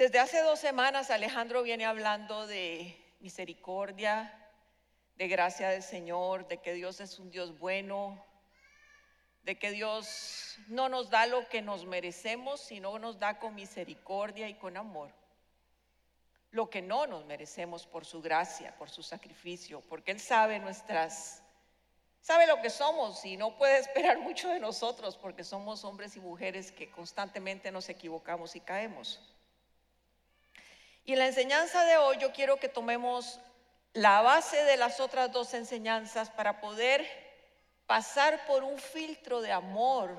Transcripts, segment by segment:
Desde hace dos semanas Alejandro viene hablando de misericordia, de gracia del Señor, de que Dios es un Dios bueno, de que Dios no nos da lo que nos merecemos, sino nos da con misericordia y con amor. Lo que no nos merecemos por su gracia, por su sacrificio, porque Él sabe nuestras, sabe lo que somos y no puede esperar mucho de nosotros porque somos hombres y mujeres que constantemente nos equivocamos y caemos. Y en la enseñanza de hoy yo quiero que tomemos la base de las otras dos enseñanzas para poder pasar por un filtro de amor,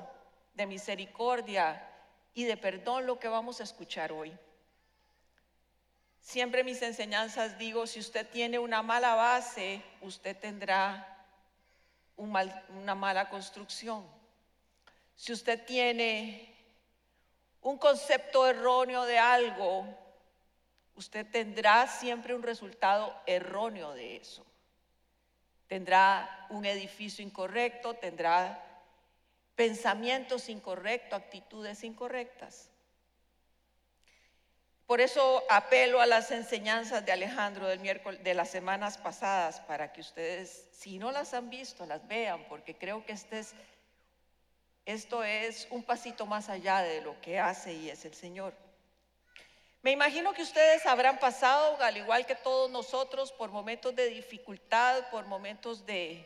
de misericordia y de perdón lo que vamos a escuchar hoy. Siempre mis enseñanzas digo, si usted tiene una mala base, usted tendrá una mala construcción. Si usted tiene un concepto erróneo de algo, usted tendrá siempre un resultado erróneo de eso. Tendrá un edificio incorrecto, tendrá pensamientos incorrectos, actitudes incorrectas. Por eso apelo a las enseñanzas de Alejandro del miércoles de las semanas pasadas para que ustedes, si no las han visto, las vean, porque creo que este es, esto es un pasito más allá de lo que hace y es el Señor. Me imagino que ustedes habrán pasado, al igual que todos nosotros, por momentos de dificultad, por momentos de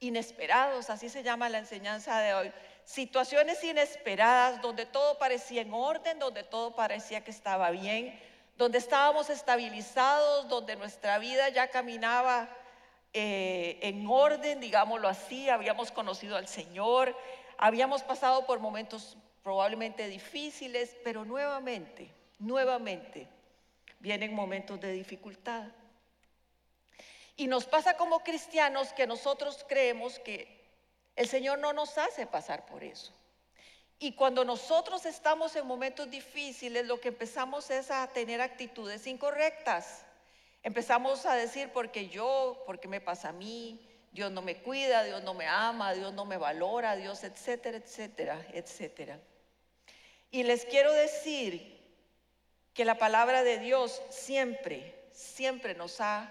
inesperados, así se llama la enseñanza de hoy. Situaciones inesperadas donde todo parecía en orden, donde todo parecía que estaba bien, donde estábamos estabilizados, donde nuestra vida ya caminaba eh, en orden, digámoslo así, habíamos conocido al Señor, habíamos pasado por momentos probablemente difíciles, pero nuevamente nuevamente vienen momentos de dificultad. Y nos pasa como cristianos que nosotros creemos que el Señor no nos hace pasar por eso. Y cuando nosotros estamos en momentos difíciles, lo que empezamos es a tener actitudes incorrectas. Empezamos a decir, porque yo, porque me pasa a mí, Dios no me cuida, Dios no me ama, Dios no me valora, Dios, etcétera, etcétera, etcétera. Y les quiero decir que la palabra de Dios siempre, siempre nos ha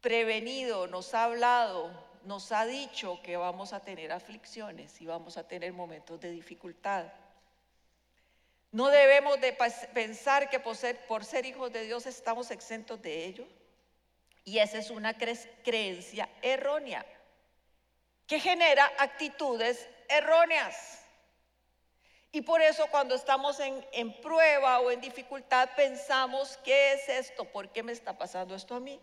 prevenido, nos ha hablado, nos ha dicho que vamos a tener aflicciones y vamos a tener momentos de dificultad. No debemos de pensar que por ser, por ser hijos de Dios estamos exentos de ello. Y esa es una creencia errónea que genera actitudes erróneas. Y por eso cuando estamos en, prueba o en dificultad pensamos, ¿qué es esto? ¿Por qué me está pasando esto a mí?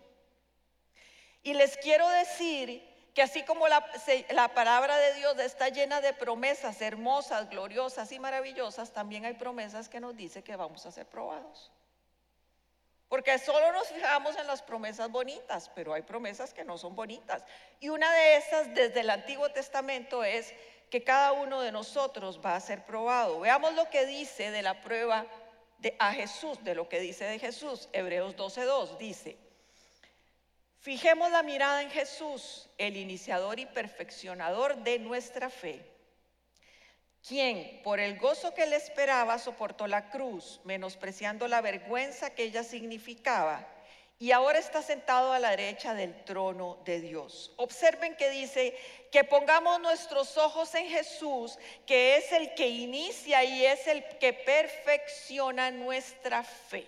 Y les quiero decir que así como la, la, palabra de Dios está llena de promesas hermosas, gloriosas y maravillosas, también hay promesas que nos dice que vamos a ser probados. Porque solo nos fijamos en las promesas bonitas, pero hay promesas que no son bonitas. Y una de esas desde el Antiguo Testamento es que cada uno de nosotros va a ser probado. Veamos lo que dice de la prueba de, a Jesús, de lo que dice de Jesús. Hebreos 12.2 dice, fijemos la mirada en Jesús, el iniciador y perfeccionador de nuestra fe, quien por el gozo que le esperaba soportó la cruz, menospreciando la vergüenza que ella significaba y ahora está sentado a la derecha del trono de Dios. Observen que dice que pongamos nuestros ojos en Jesús, que es el que inicia y es el que perfecciona nuestra fe.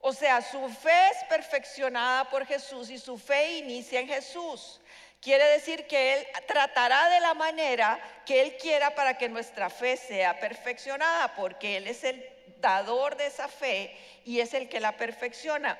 O sea, su fe es perfeccionada por Jesús y su fe inicia en Jesús. Quiere decir que Él tratará de la manera que Él quiera para que nuestra fe sea perfeccionada, porque Él es el dador de esa fe y es el que la perfecciona.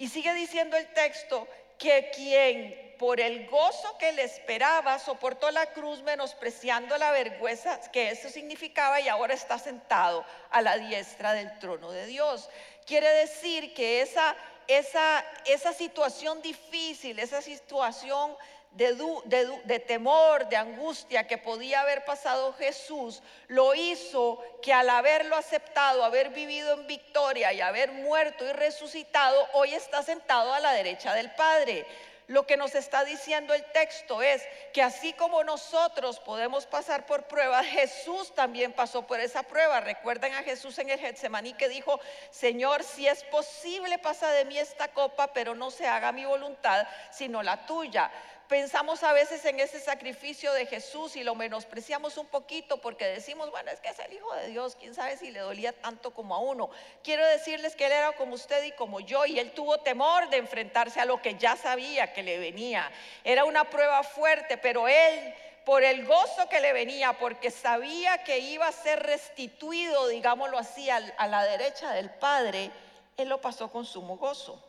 Y sigue diciendo el texto que quien por el gozo que le esperaba soportó la cruz menospreciando la vergüenza que eso significaba y ahora está sentado a la diestra del trono de Dios. Quiere decir que esa, esa, esa situación difícil, esa situación de, temor, de angustia que podía haber pasado Jesús, lo hizo que al haberlo aceptado, haber vivido en victoria y haber muerto y resucitado, hoy está sentado a la derecha del Padre. Lo que nos está diciendo el texto es que así como nosotros podemos pasar por pruebas, Jesús también pasó por esa prueba. Recuerden a Jesús en el Getsemaní que dijo, Señor, si es posible pasa de mí esta copa, pero no se haga mi voluntad, sino la tuya pensamos a veces en ese sacrificio de Jesús y lo menospreciamos un poquito porque decimos, bueno, es que es el Hijo de Dios, quién sabe si le dolía tanto como a uno. Quiero decirles que Él era como usted y como yo y Él tuvo temor de enfrentarse a lo que ya sabía que le venía. Era una prueba fuerte, pero Él por el gozo que le venía, porque sabía que iba a ser restituido, digámoslo así, a la derecha del Padre, Él lo pasó con sumo gozo.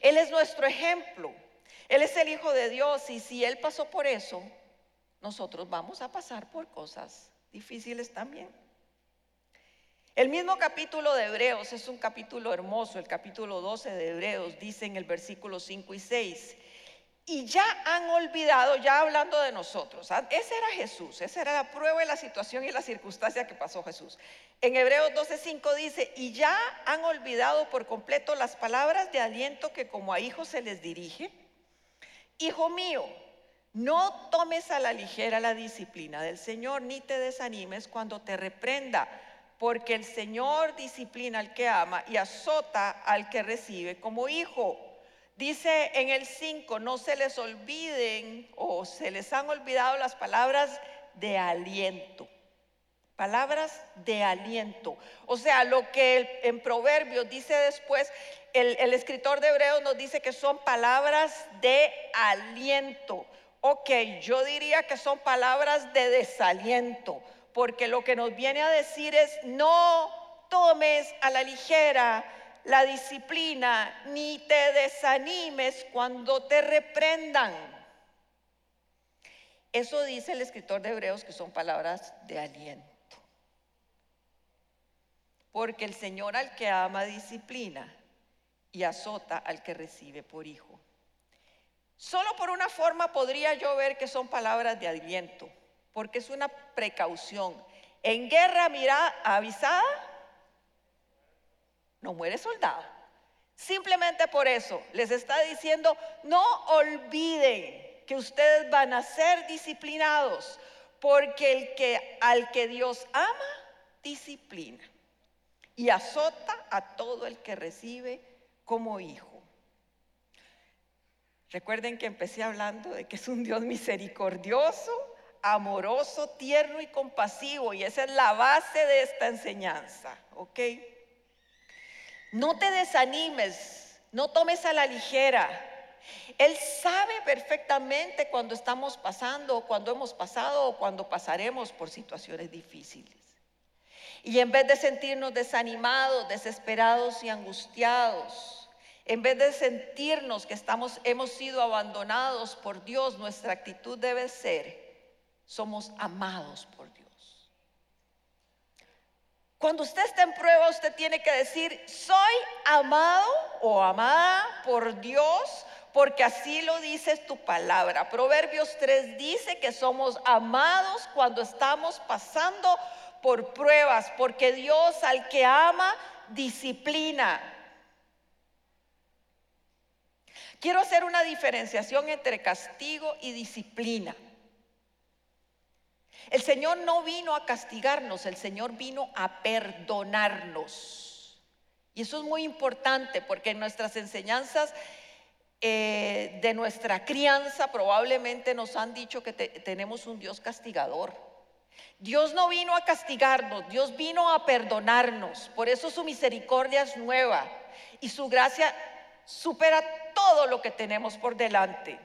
Él es nuestro ejemplo. Él es el Hijo de Dios y si Él pasó por eso, nosotros vamos a pasar por cosas difíciles también. El mismo capítulo de Hebreos es un capítulo hermoso, el capítulo 12 de Hebreos dice en el versículo 5 y 6, y ya han olvidado, ya hablando de nosotros, ah, ese era Jesús, esa era la prueba de la situación y la circunstancia que pasó Jesús. En Hebreos 12:5 dice, y ya han olvidado por completo las palabras de aliento que como a hijos se les dirige Hijo mío, no tomes a la ligera la disciplina del Señor, ni te desanimes cuando te reprenda, porque el Señor disciplina al que ama y azota al que recibe como hijo. Dice en el 5, no se les olviden o se les han olvidado las palabras de aliento. Palabras de aliento. O sea, lo que en Proverbios dice después, el, escritor de Hebreos nos dice que son palabras de aliento. Ok, yo diría que son palabras de desaliento, porque lo que nos viene a decir es, no tomes a la ligera la disciplina, ni te desanimes cuando te reprendan. Eso dice el escritor de Hebreos que son palabras de aliento. Porque el Señor al que ama disciplina y azota al que recibe por hijo. Solo por una forma podría yo ver que son palabras de aliento, porque es una precaución. En guerra, mira, avisada, no muere soldado. Simplemente por eso les está diciendo, no olviden que ustedes van a ser disciplinados, porque el que al que Dios ama disciplina y azota a todo el que recibe como hijo. Recuerden que empecé hablando de que es un Dios misericordioso, amoroso, tierno y compasivo. Y esa es la base de esta enseñanza, ¿ok? No te desanimes, no tomes a la ligera. Él sabe perfectamente cuando estamos pasando, cuando hemos pasado o cuando pasaremos por situaciones difíciles. Y en vez de sentirnos desanimados, desesperados y angustiados, en vez de sentirnos que estamos, hemos sido abandonados por Dios, nuestra actitud debe ser, somos amados por Dios. Cuando usted está en prueba, usted tiene que decir, soy amado o amada por Dios, porque así lo dice tu palabra. Proverbios 3 dice que somos amados cuando estamos pasando por pruebas, porque Dios al que ama disciplina. Quiero hacer una diferenciación entre castigo y disciplina. El Señor no vino a castigarnos, el Señor vino a perdonarnos. Y eso es muy importante porque en nuestras enseñanzas eh, de nuestra crianza probablemente nos han dicho que tenemos un Dios castigador. Dios no vino a castigarnos, Dios vino a perdonarnos. Por eso su misericordia es nueva y su gracia supera todo lo que tenemos por delante.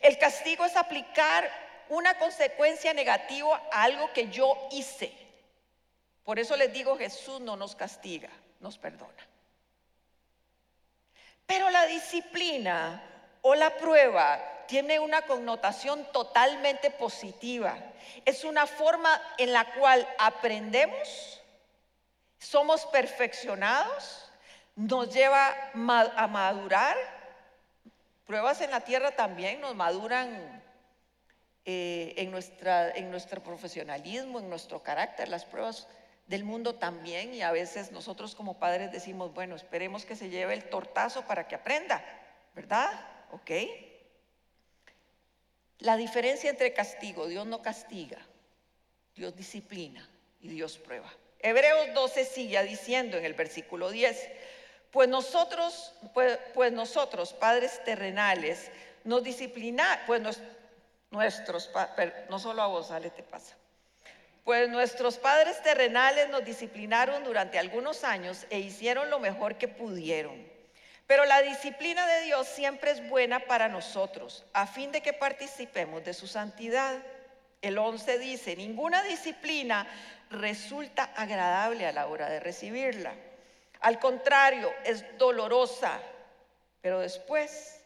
El castigo es aplicar una consecuencia negativa a algo que yo hice. Por eso les digo, Jesús no nos castiga, nos perdona. Pero la disciplina o la prueba tiene una connotación totalmente positiva. Es una forma en la cual aprendemos, somos perfeccionados nos lleva a madurar. Pruebas en la tierra también nos maduran eh, en, nuestra, en nuestro profesionalismo, en nuestro carácter. Las pruebas del mundo también y a veces nosotros como padres decimos, bueno, esperemos que se lleve el tortazo para que aprenda. ¿verdad? ¿Ok? La diferencia entre castigo, Dios no castiga, Dios disciplina y Dios prueba. Hebreos 12 sigue diciendo en el versículo 10, pues nosotros, pues, pues nosotros, padres terrenales, nos disciplina, pues nuestros, no solo a vos, Ale, te pasa. Pues nuestros padres terrenales nos disciplinaron durante algunos años e hicieron lo mejor que pudieron. Pero la disciplina de Dios siempre es buena para nosotros, a fin de que participemos de su santidad. El 11 dice, ninguna disciplina resulta agradable a la hora de recibirla. Al contrario, es dolorosa, pero después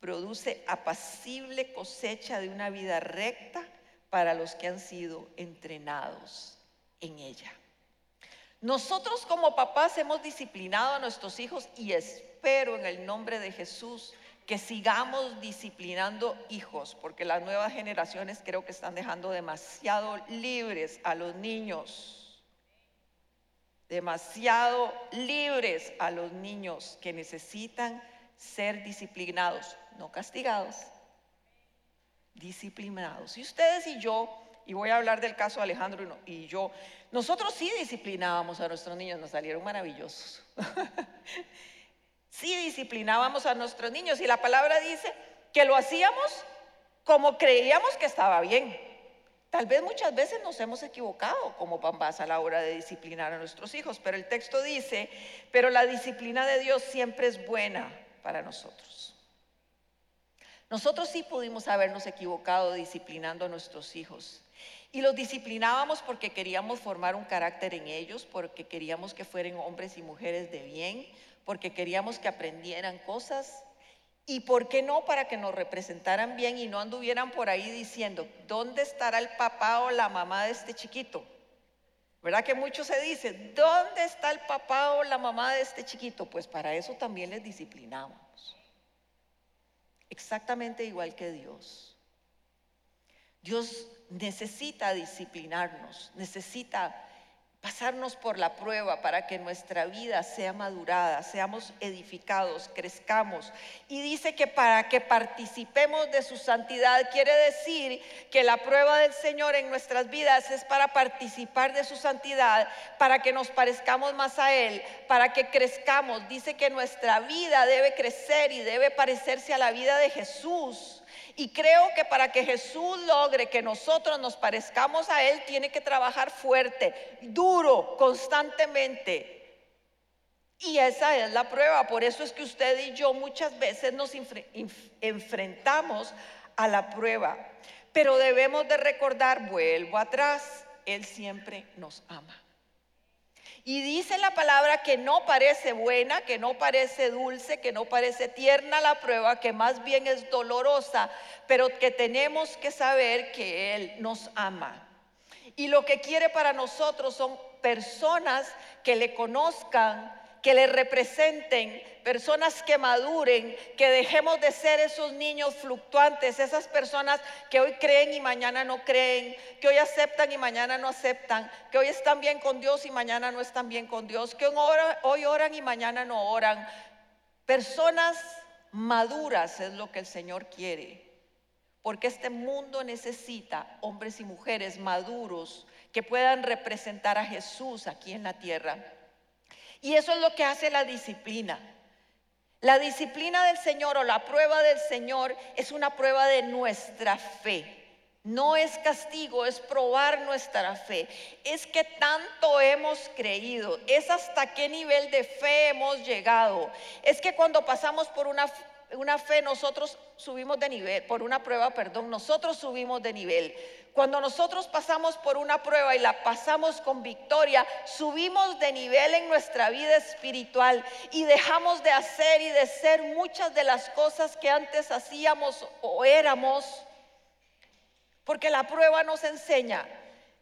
produce apacible cosecha de una vida recta para los que han sido entrenados en ella. Nosotros como papás hemos disciplinado a nuestros hijos y espero en el nombre de Jesús que sigamos disciplinando hijos, porque las nuevas generaciones creo que están dejando demasiado libres a los niños, demasiado libres a los niños que necesitan ser disciplinados, no castigados, disciplinados. Y ustedes y yo, y voy a hablar del caso de Alejandro y yo, nosotros sí disciplinábamos a nuestros niños, nos salieron maravillosos. sí disciplinábamos a nuestros niños y la palabra dice que lo hacíamos como creíamos que estaba bien. Tal vez muchas veces nos hemos equivocado como papás a la hora de disciplinar a nuestros hijos, pero el texto dice, pero la disciplina de Dios siempre es buena para nosotros. Nosotros sí pudimos habernos equivocado disciplinando a nuestros hijos. Y los disciplinábamos porque queríamos formar un carácter en ellos, porque queríamos que fueran hombres y mujeres de bien, porque queríamos que aprendieran cosas y por qué no para que nos representaran bien y no anduvieran por ahí diciendo, ¿dónde estará el papá o la mamá de este chiquito? ¿Verdad que muchos se dicen, ¿dónde está el papá o la mamá de este chiquito? Pues para eso también les disciplinamos. Exactamente igual que Dios. Dios necesita disciplinarnos, necesita pasarnos por la prueba para que nuestra vida sea madurada, seamos edificados, crezcamos. Y dice que para que participemos de su santidad, quiere decir que la prueba del Señor en nuestras vidas es para participar de su santidad, para que nos parezcamos más a Él, para que crezcamos. Dice que nuestra vida debe crecer y debe parecerse a la vida de Jesús. Y creo que para que Jesús logre que nosotros nos parezcamos a Él, tiene que trabajar fuerte, duro, constantemente. Y esa es la prueba. Por eso es que usted y yo muchas veces nos enfrentamos a la prueba. Pero debemos de recordar, vuelvo atrás, Él siempre nos ama. Y dice la palabra que no parece buena, que no parece dulce, que no parece tierna la prueba, que más bien es dolorosa, pero que tenemos que saber que Él nos ama. Y lo que quiere para nosotros son personas que le conozcan, que le representen, personas que maduren, que dejemos de ser esos niños fluctuantes, esas personas que hoy creen y mañana no creen, que hoy aceptan y mañana no aceptan, que hoy están bien con Dios y mañana no están bien con Dios, que hoy oran y mañana no oran. Personas maduras es lo que el Señor quiere, porque este mundo necesita hombres y mujeres maduros que puedan representar a Jesús aquí en la tierra. Y eso es lo que hace la disciplina. La disciplina del Señor o la prueba del Señor es una prueba de nuestra fe. No es castigo, es probar nuestra fe. Es que tanto hemos creído, es hasta qué nivel de fe hemos llegado. Es que cuando pasamos por una, una fe nosotros subimos de nivel, por una prueba, perdón, nosotros subimos de nivel. Cuando nosotros pasamos por una prueba y la pasamos con victoria, subimos de nivel en nuestra vida espiritual y dejamos de hacer y de ser muchas de las cosas que antes hacíamos o éramos. Porque la prueba nos enseña.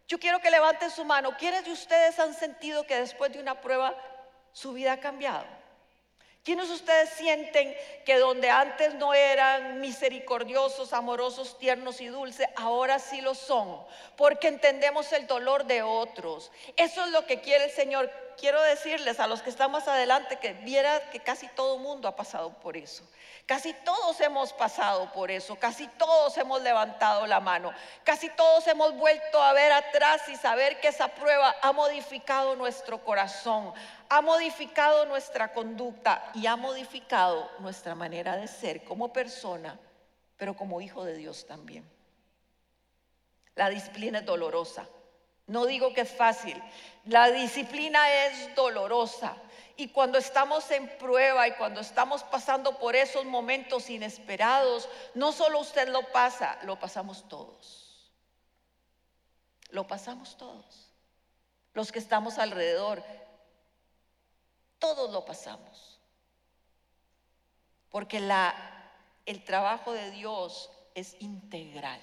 Yo quiero que levanten su mano. ¿Quiénes de ustedes han sentido que después de una prueba su vida ha cambiado? ¿Quiénes de ustedes sienten que donde antes no eran misericordiosos, amorosos, tiernos y dulces, ahora sí lo son? Porque entendemos el dolor de otros. Eso es lo que quiere el Señor. Quiero decirles a los que están más adelante que viera que casi todo el mundo ha pasado por eso. Casi todos hemos pasado por eso, casi todos hemos levantado la mano, casi todos hemos vuelto a ver atrás y saber que esa prueba ha modificado nuestro corazón, ha modificado nuestra conducta y ha modificado nuestra manera de ser como persona, pero como hijo de Dios también. La disciplina es dolorosa. No digo que es fácil. La disciplina es dolorosa. Y cuando estamos en prueba y cuando estamos pasando por esos momentos inesperados, no solo usted lo pasa, lo pasamos todos. Lo pasamos todos. Los que estamos alrededor, todos lo pasamos. Porque la, el trabajo de Dios es integral.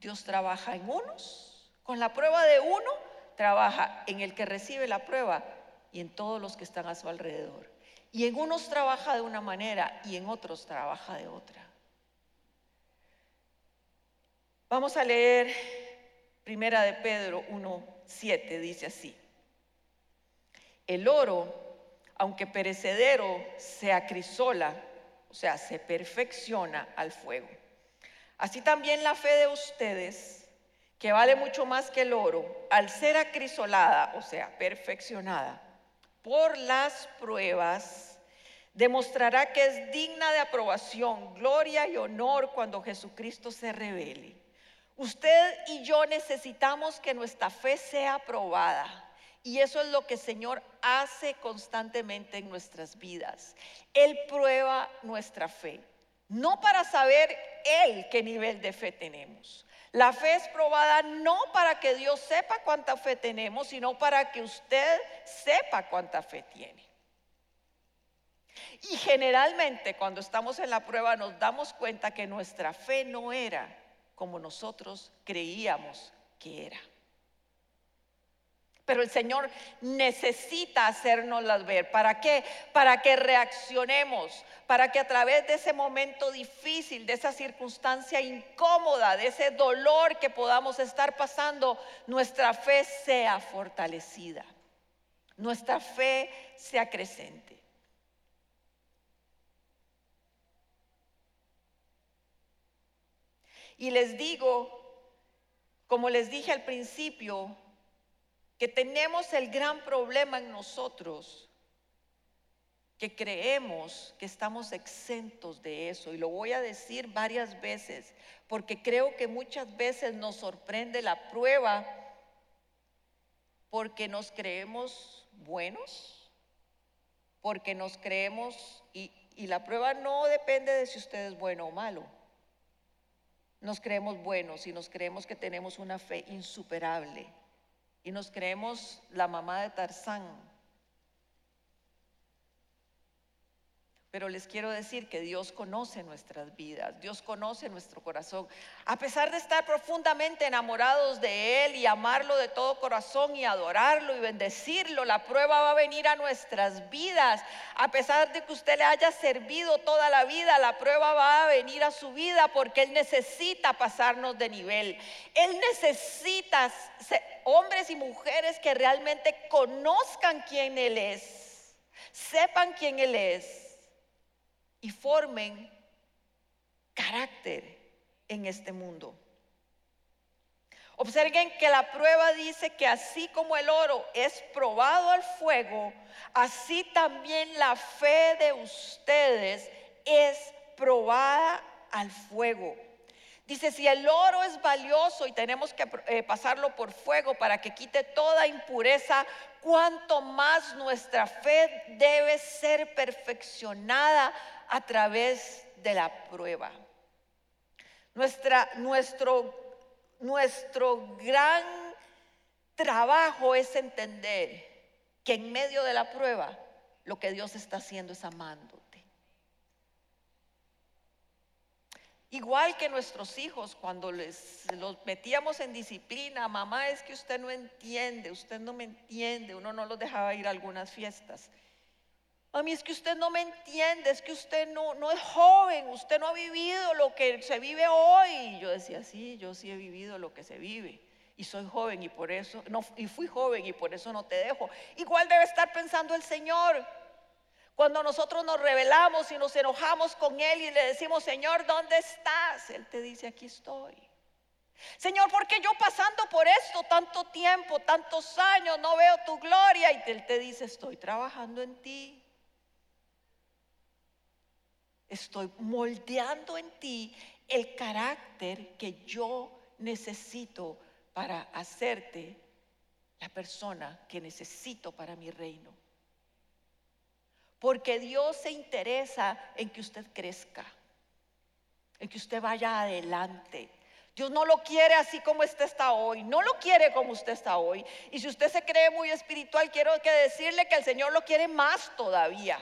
Dios trabaja en unos, con la prueba de uno, trabaja en el que recibe la prueba y en todos los que están a su alrededor. Y en unos trabaja de una manera y en otros trabaja de otra. Vamos a leer Primera de Pedro 1:7 dice así: El oro, aunque perecedero, se acrisola, o sea, se perfecciona al fuego. Así también la fe de ustedes, que vale mucho más que el oro, al ser acrisolada, o sea, perfeccionada, por las pruebas, demostrará que es digna de aprobación, gloria y honor cuando Jesucristo se revele. Usted y yo necesitamos que nuestra fe sea aprobada. Y eso es lo que el Señor hace constantemente en nuestras vidas. Él prueba nuestra fe, no para saber Él qué nivel de fe tenemos, la fe es probada no para que Dios sepa cuánta fe tenemos, sino para que usted sepa cuánta fe tiene. Y generalmente cuando estamos en la prueba nos damos cuenta que nuestra fe no era como nosotros creíamos que era. Pero el Señor necesita hacernoslas ver. ¿Para qué? Para que reaccionemos, para que a través de ese momento difícil, de esa circunstancia incómoda, de ese dolor que podamos estar pasando, nuestra fe sea fortalecida, nuestra fe sea creciente. Y les digo, como les dije al principio, que tenemos el gran problema en nosotros, que creemos que estamos exentos de eso. Y lo voy a decir varias veces, porque creo que muchas veces nos sorprende la prueba porque nos creemos buenos, porque nos creemos, y, y la prueba no depende de si usted es bueno o malo. Nos creemos buenos y nos creemos que tenemos una fe insuperable y nos creemos la mamá de Tarzán. Pero les quiero decir que Dios conoce nuestras vidas, Dios conoce nuestro corazón. A pesar de estar profundamente enamorados de Él y amarlo de todo corazón y adorarlo y bendecirlo, la prueba va a venir a nuestras vidas. A pesar de que usted le haya servido toda la vida, la prueba va a venir a su vida porque Él necesita pasarnos de nivel. Él necesita hombres y mujeres que realmente conozcan quién Él es, sepan quién Él es y formen carácter en este mundo. Observen que la prueba dice que así como el oro es probado al fuego, así también la fe de ustedes es probada al fuego. Dice, si el oro es valioso y tenemos que eh, pasarlo por fuego para que quite toda impureza, cuanto más nuestra fe debe ser perfeccionada a través de la prueba. Nuestra, nuestro, nuestro gran trabajo es entender que en medio de la prueba lo que Dios está haciendo es amándote. Igual que nuestros hijos, cuando les los metíamos en disciplina, mamá es que usted no entiende, usted no me entiende, uno no los dejaba ir a algunas fiestas. Mami, es que usted no me entiende, es que usted no, es joven, usted no ha vivido lo que se vive hoy. yo decía, sí, yo sí he vivido lo que se vive. y soy joven y por eso, y fui joven y por eso no te dejo. Igual debe estar pensando el Señor. Cuando nosotros nos rebelamos y nos enojamos con Él y le decimos, Señor, ¿dónde estás? Él te dice, aquí estoy. Señor, ¿por qué yo pasando por esto tanto tiempo, tantos años, no veo tu gloria? Y Él te dice, estoy trabajando en ti. Estoy moldeando en ti el carácter que yo necesito para hacerte la persona que necesito para mi reino. Porque Dios se interesa en que usted crezca, en que usted vaya adelante. Dios no lo quiere así como usted está hoy, no lo quiere como usted está hoy. Y si usted se cree muy espiritual, quiero que decirle que el Señor lo quiere más todavía.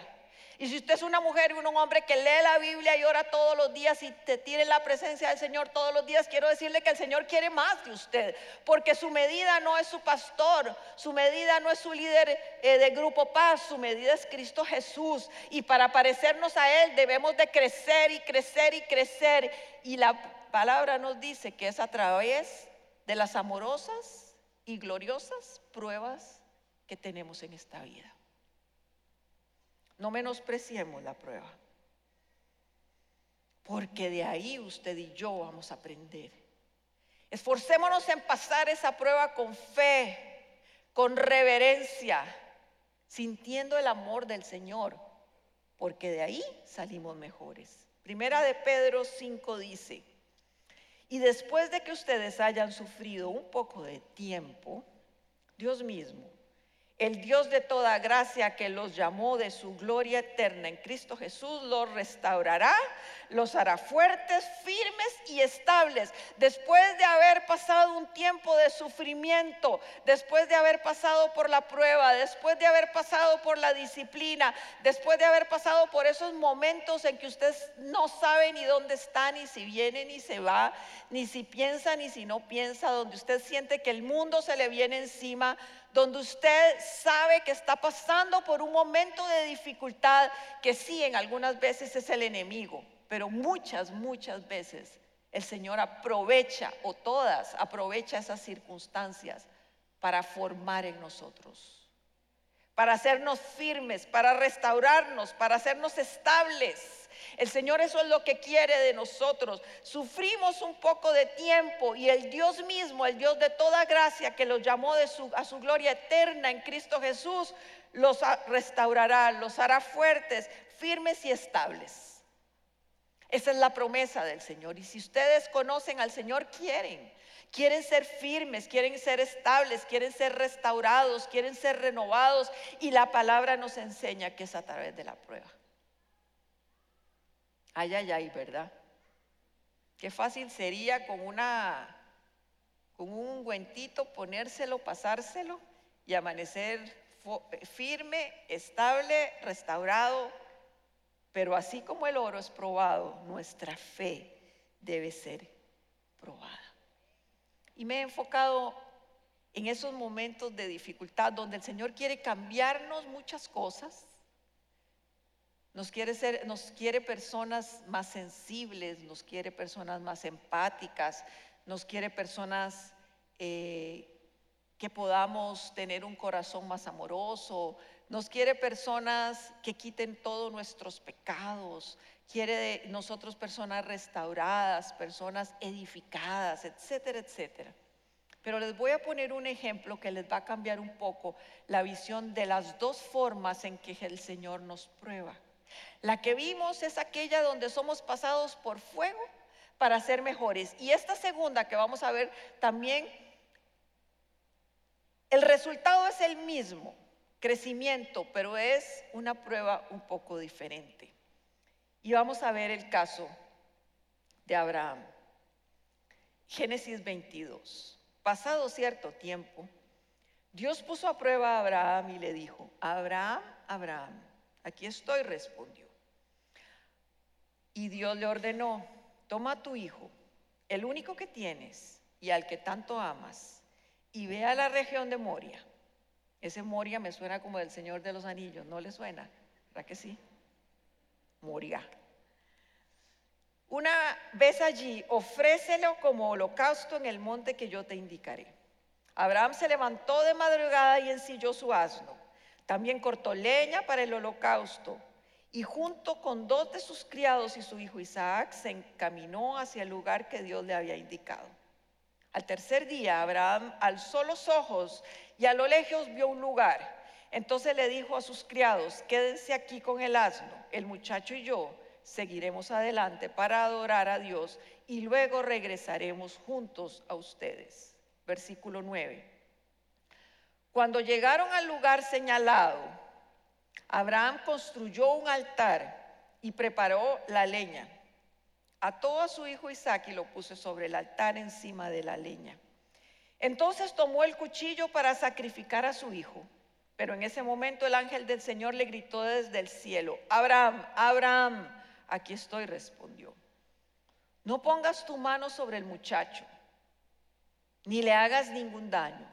Y si usted es una mujer y un hombre que lee la Biblia y ora todos los días y te tiene la presencia del Señor todos los días, quiero decirle que el Señor quiere más de usted, porque su medida no es su pastor, su medida no es su líder eh, de grupo paz, su medida es Cristo Jesús. Y para parecernos a Él debemos de crecer y crecer y crecer. Y la palabra nos dice que es a través de las amorosas y gloriosas pruebas que tenemos en esta vida. No menospreciemos la prueba, porque de ahí usted y yo vamos a aprender. Esforcémonos en pasar esa prueba con fe, con reverencia, sintiendo el amor del Señor, porque de ahí salimos mejores. Primera de Pedro 5 dice, y después de que ustedes hayan sufrido un poco de tiempo, Dios mismo el Dios de toda gracia que los llamó de su gloria eterna en Cristo Jesús los restaurará, los hará fuertes, firmes y estables. Después de haber pasado un tiempo de sufrimiento, después de haber pasado por la prueba, después de haber pasado por la disciplina, después de haber pasado por esos momentos en que usted no sabe ni dónde está, ni si viene ni se va, ni si piensa ni si no piensa, donde usted siente que el mundo se le viene encima donde usted sabe que está pasando por un momento de dificultad que sí, en algunas veces es el enemigo, pero muchas, muchas veces el Señor aprovecha, o todas, aprovecha esas circunstancias para formar en nosotros, para hacernos firmes, para restaurarnos, para hacernos estables el Señor eso es lo que quiere de nosotros. Sufrimos un poco de tiempo y el Dios mismo, el Dios de toda gracia que los llamó a su gloria eterna en Cristo Jesús, los restaurará, los hará fuertes, firmes y estables. Esa es la promesa del Señor. Y si ustedes conocen al Señor, quieren. Quieren ser firmes, quieren ser estables, quieren ser restaurados, quieren ser renovados. Y la palabra nos enseña que es a través de la prueba. Ay, ay, ay, ¿verdad? Qué fácil sería con una con un ungüentito ponérselo, pasárselo y amanecer firme, estable, restaurado. Pero así como el oro es probado, nuestra fe debe ser probada. Y me he enfocado en esos momentos de dificultad donde el Señor quiere cambiarnos muchas cosas, nos quiere, ser, nos quiere personas más sensibles, nos quiere personas más empáticas, nos quiere personas eh, que podamos tener un corazón más amoroso, nos quiere personas que quiten todos nuestros pecados, quiere de nosotros personas restauradas, personas edificadas, etcétera, etcétera. Pero les voy a poner un ejemplo que les va a cambiar un poco la visión de las dos formas en que el Señor nos prueba. La que vimos es aquella donde somos pasados por fuego para ser mejores. Y esta segunda que vamos a ver también, el resultado es el mismo, crecimiento, pero es una prueba un poco diferente. Y vamos a ver el caso de Abraham. Génesis 22. Pasado cierto tiempo, Dios puso a prueba a Abraham y le dijo, Abraham, Abraham, aquí estoy, respondió. Y Dios le ordenó, toma a tu hijo, el único que tienes y al que tanto amas, y ve a la región de Moria. Ese Moria me suena como del Señor de los Anillos, ¿no le suena? ¿Verdad que sí? Moria. Una vez allí, ofrécelo como holocausto en el monte que yo te indicaré. Abraham se levantó de madrugada y ensilló su asno. También cortó leña para el holocausto. Y junto con dos de sus criados y su hijo Isaac se encaminó hacia el lugar que Dios le había indicado. Al tercer día Abraham alzó los ojos y a lo lejos vio un lugar. Entonces le dijo a sus criados, quédense aquí con el asno, el muchacho y yo seguiremos adelante para adorar a Dios y luego regresaremos juntos a ustedes versículo 9. Cuando llegaron al lugar señalado, Abraham construyó un altar y preparó la leña. Ató a su hijo Isaac y lo puso sobre el altar encima de la leña. Entonces tomó el cuchillo para sacrificar a su hijo. Pero en ese momento el ángel del Señor le gritó desde el cielo, Abraham, Abraham, aquí estoy, respondió. No pongas tu mano sobre el muchacho ni le hagas ningún daño,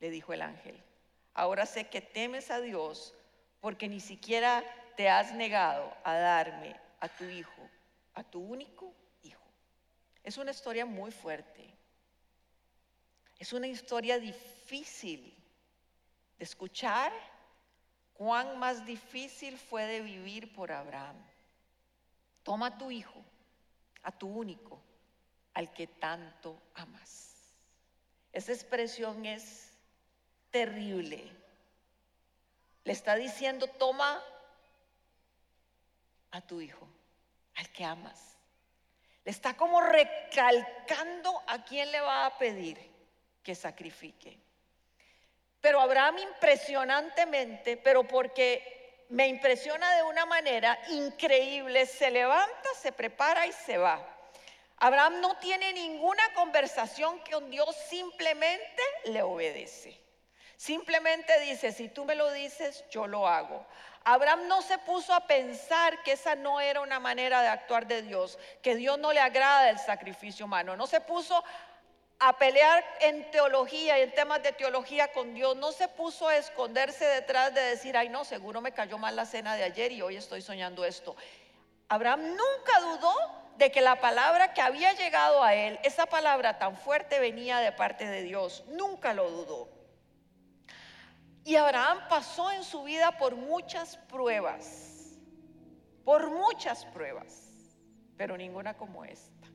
le dijo el ángel. Ahora sé que temes a Dios porque ni siquiera te has negado a darme a tu hijo, a tu único hijo. Es una historia muy fuerte. Es una historia difícil de escuchar. Cuán más difícil fue de vivir por Abraham. Toma a tu hijo, a tu único, al que tanto amas. Esa expresión es terrible. Le está diciendo, toma a tu hijo, al que amas. Le está como recalcando a quién le va a pedir que sacrifique. Pero Abraham impresionantemente, pero porque me impresiona de una manera increíble, se levanta, se prepara y se va. Abraham no tiene ninguna conversación con Dios, simplemente le obedece. Simplemente dice, si tú me lo dices, yo lo hago. Abraham no se puso a pensar que esa no era una manera de actuar de Dios, que Dios no le agrada el sacrificio humano. No se puso a pelear en teología y en temas de teología con Dios. No se puso a esconderse detrás de decir, ay no, seguro me cayó mal la cena de ayer y hoy estoy soñando esto. Abraham nunca dudó de que la palabra que había llegado a él, esa palabra tan fuerte venía de parte de Dios. Nunca lo dudó. Y Abraham pasó en su vida por muchas pruebas, por muchas pruebas, pero ninguna como esta.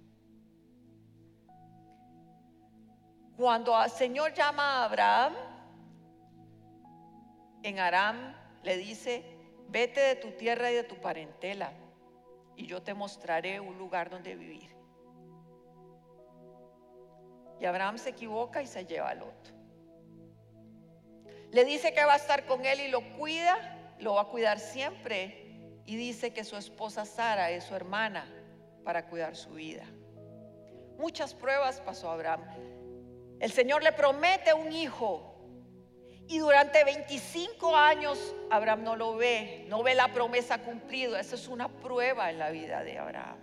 Cuando el Señor llama a Abraham, en Aram le dice, vete de tu tierra y de tu parentela y yo te mostraré un lugar donde vivir. Y Abraham se equivoca y se lleva al otro. Le dice que va a estar con él y lo cuida, lo va a cuidar siempre. Y dice que su esposa Sara es su hermana para cuidar su vida. Muchas pruebas pasó Abraham. El Señor le promete un hijo y durante 25 años Abraham no lo ve, no ve la promesa cumplida. Esa es una prueba en la vida de Abraham.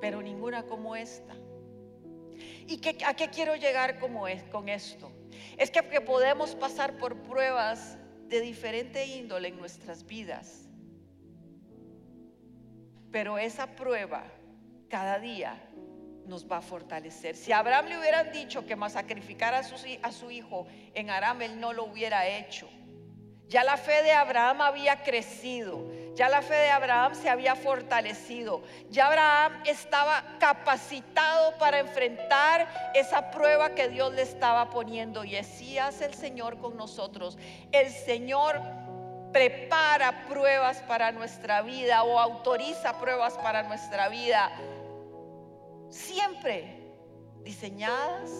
Pero ninguna como esta. ¿Y a qué quiero llegar como es, con esto? Es que, podemos pasar por pruebas de diferente índole en nuestras vidas. Pero esa prueba cada día nos va a fortalecer. Si a Abraham le hubieran dicho que sacrificara a su, a su hijo en Aram, él no lo hubiera hecho. Ya la fe de Abraham había crecido, ya la fe de Abraham se había fortalecido, ya Abraham estaba capacitado para enfrentar esa prueba que Dios le estaba poniendo. Y así hace el Señor con nosotros. El Señor prepara pruebas para nuestra vida o autoriza pruebas para nuestra vida siempre diseñadas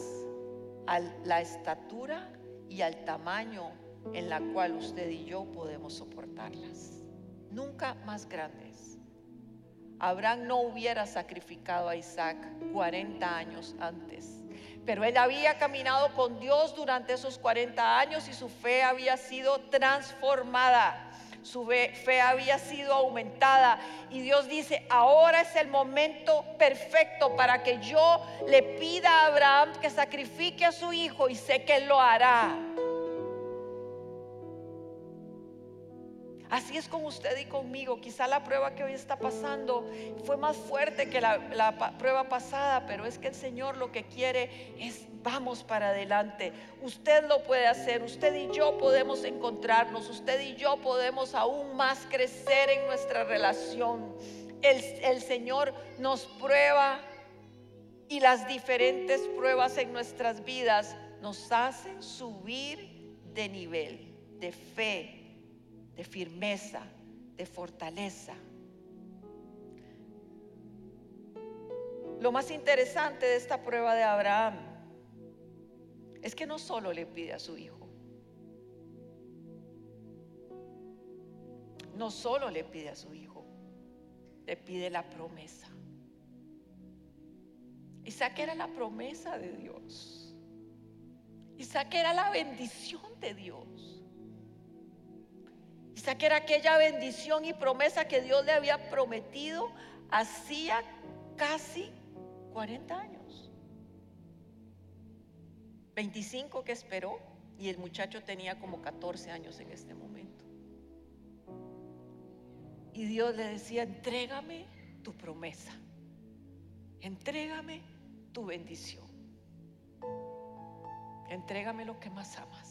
a la estatura y al tamaño en la cual usted y yo podemos soportarlas. Nunca más grandes. Abraham no hubiera sacrificado a Isaac 40 años antes, pero él había caminado con Dios durante esos 40 años y su fe había sido transformada su fe había sido aumentada. Y Dios dice, ahora es el momento perfecto para que yo le pida a Abraham que sacrifique a su hijo y sé que lo hará. Así es con usted y conmigo. Quizá la prueba que hoy está pasando fue más fuerte que la, prueba pasada, pero es que el Señor lo que quiere es vamos para adelante. Usted lo puede hacer, usted y yo podemos encontrarnos, usted y yo podemos aún más crecer en nuestra relación. El, Señor nos prueba y las diferentes pruebas en nuestras vidas nos hacen subir de nivel, de fe, de firmeza, de fortaleza. Lo más interesante de esta prueba de Abraham es que no solo le pide a su hijo, no solo le pide a su hijo, le pide la promesa. Isaac era la promesa de Dios. Isaac era la bendición de Dios. Isaac era aquella bendición y promesa que Dios le había prometido hacía casi 40 años. 25 que esperó y el muchacho tenía como 14 años en este momento. Y Dios le decía, entrégame tu promesa, entrégame tu bendición, entrégame lo que más amas.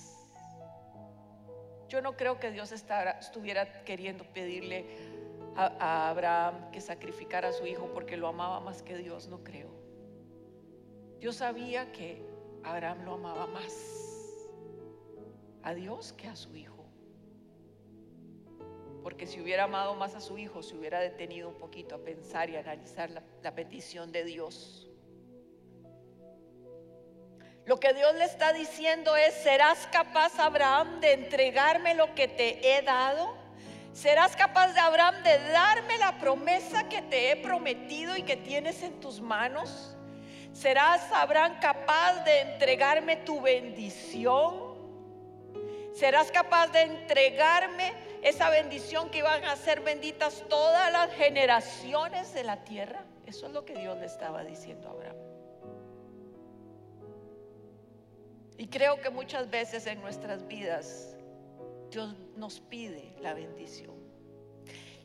Yo no creo que Dios estuviera queriendo pedirle a, Abraham que sacrificara a su hijo porque lo amaba más que Dios, no creo. Dios sabía que Abraham lo amaba más a Dios que a su hijo. Porque si hubiera amado más a su hijo, se hubiera detenido un poquito a pensar y analizar la, la petición de Dios. Lo que Dios le está diciendo es, ¿serás capaz, Abraham, de entregarme lo que te he dado? ¿Serás capaz de, Abraham, de darme la promesa que te he prometido y que tienes en tus manos? ¿Serás, Abraham, capaz de entregarme tu bendición? ¿Serás capaz de entregarme esa bendición que iban a ser benditas todas las generaciones de la tierra? Eso es lo que Dios le estaba diciendo a Abraham. Y creo que muchas veces en nuestras vidas Dios nos pide la bendición.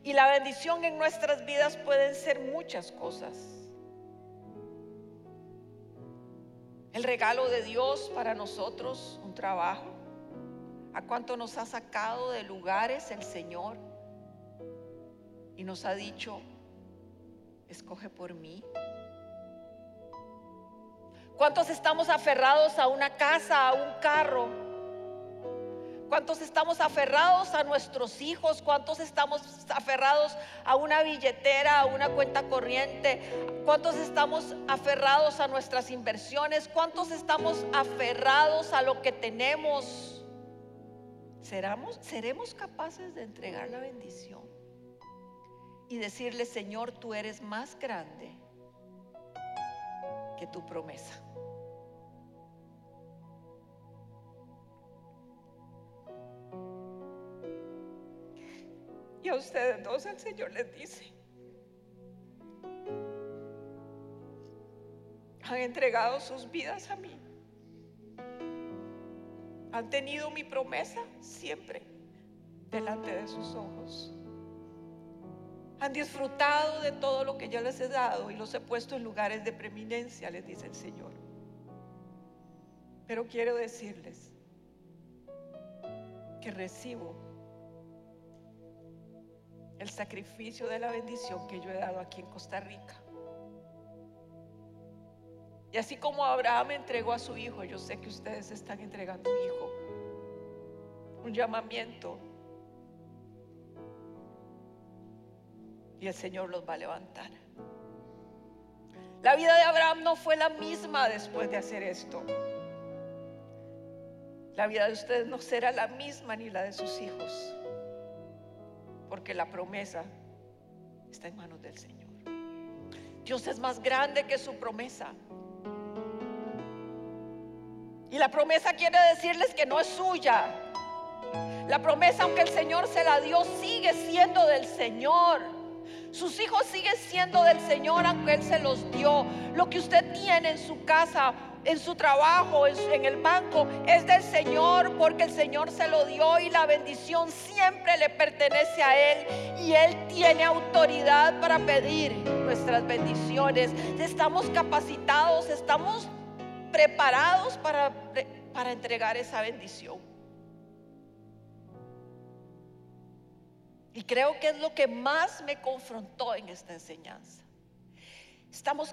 Y la bendición en nuestras vidas pueden ser muchas cosas. El regalo de Dios para nosotros, un trabajo. A cuánto nos ha sacado de lugares el Señor y nos ha dicho, escoge por mí, ¿Cuántos estamos aferrados a una casa, a un carro? ¿Cuántos estamos aferrados a nuestros hijos? ¿Cuántos estamos aferrados a una billetera, a una cuenta corriente? ¿Cuántos estamos aferrados a nuestras inversiones? ¿Cuántos estamos aferrados a lo que tenemos? ¿Seremos, capaces de entregar la bendición y decirle, Señor, tú eres más grande que tu promesa. Y a ustedes dos el Señor les dice, han entregado sus vidas a mí. Han tenido mi promesa siempre delante de sus ojos. Han disfrutado de todo lo que yo les he dado y los he puesto en lugares de preeminencia, les dice el Señor. Pero quiero decirles que recibo el sacrificio de la bendición que yo he dado aquí en Costa Rica. Y así como Abraham entregó a su hijo, yo sé que ustedes están entregando un hijo, un llamamiento y el Señor los va a levantar. La vida de Abraham no fue la misma después de hacer esto. La vida de ustedes no será la misma ni la de sus hijos, porque la promesa está en manos del Señor. Dios es más grande que su promesa. Y la promesa quiere decirles que no es suya. La promesa, aunque el Señor se la dio, sigue siendo del Señor. Sus hijos siguen siendo del Señor aunque Él se los dio. Lo que usted tiene en su casa en su trabajo, en, el banco, es del Señor porque el Señor se lo dio y la bendición siempre le pertenece a Él y Él tiene autoridad para pedir nuestras bendiciones. Estamos capacitados, estamos preparados para, para entregar esa bendición. Y creo que es lo que más me confrontó en esta enseñanza. Estamos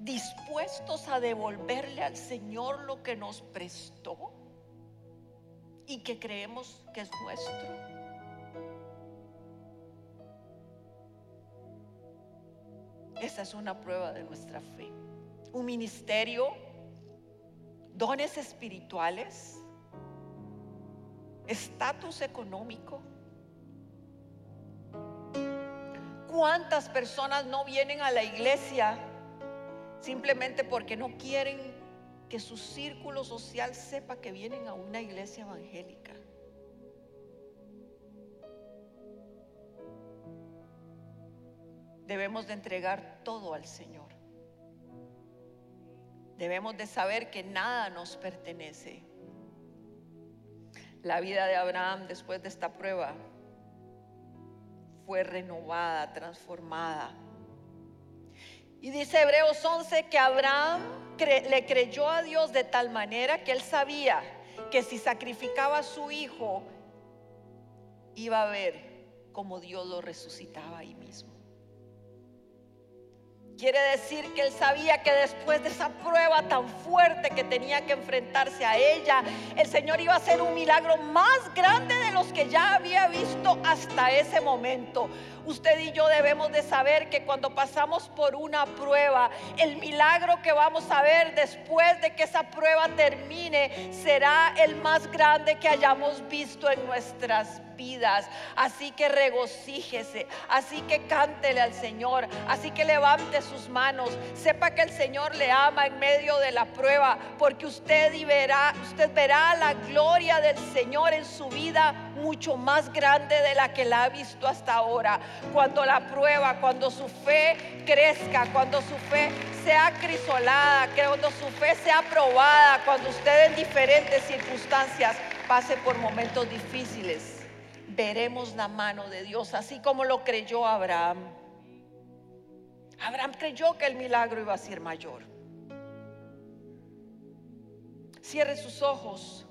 dispuestos a devolverle al Señor lo que nos prestó y que creemos que es nuestro. Esa es una prueba de nuestra fe. Un ministerio, dones espirituales, estatus económico. ¿Cuántas personas no vienen a la iglesia simplemente porque no quieren que su círculo social sepa que vienen a una iglesia evangélica. Debemos de entregar todo al Señor. Debemos de saber que nada nos pertenece. La vida de Abraham después de esta prueba fue renovada, transformada y dice Hebreos 11 que Abraham le creyó a Dios de tal manera que él sabía que si sacrificaba a su hijo, iba a ver como Dios lo resucitaba ahí mismo. Quiere decir que él sabía que después de esa prueba tan fuerte que tenía que enfrentarse a ella, el Señor iba a hacer un milagro más grande de los que ya había visto hasta ese momento. Usted y yo debemos de saber que cuando pasamos por una prueba, el milagro que vamos a ver después de que esa prueba termine será el más grande que hayamos visto en nuestras vidas. Así que regocíjese, así que cántele al Señor, así que levante sus manos, sepa que el Señor le ama en medio de la prueba, porque usted verá, usted verá la gloria del Señor en su vida mucho más grande de la que la ha visto hasta ahora cuando la prueba, cuando su fe crezca, cuando su fe sea crisolada, cuando su fe sea probada, cuando usted en diferentes circunstancias pase por momentos difíciles, veremos la mano de Dios, así como lo creyó Abraham. Abraham creyó que el milagro iba a ser mayor. Cierre sus ojos.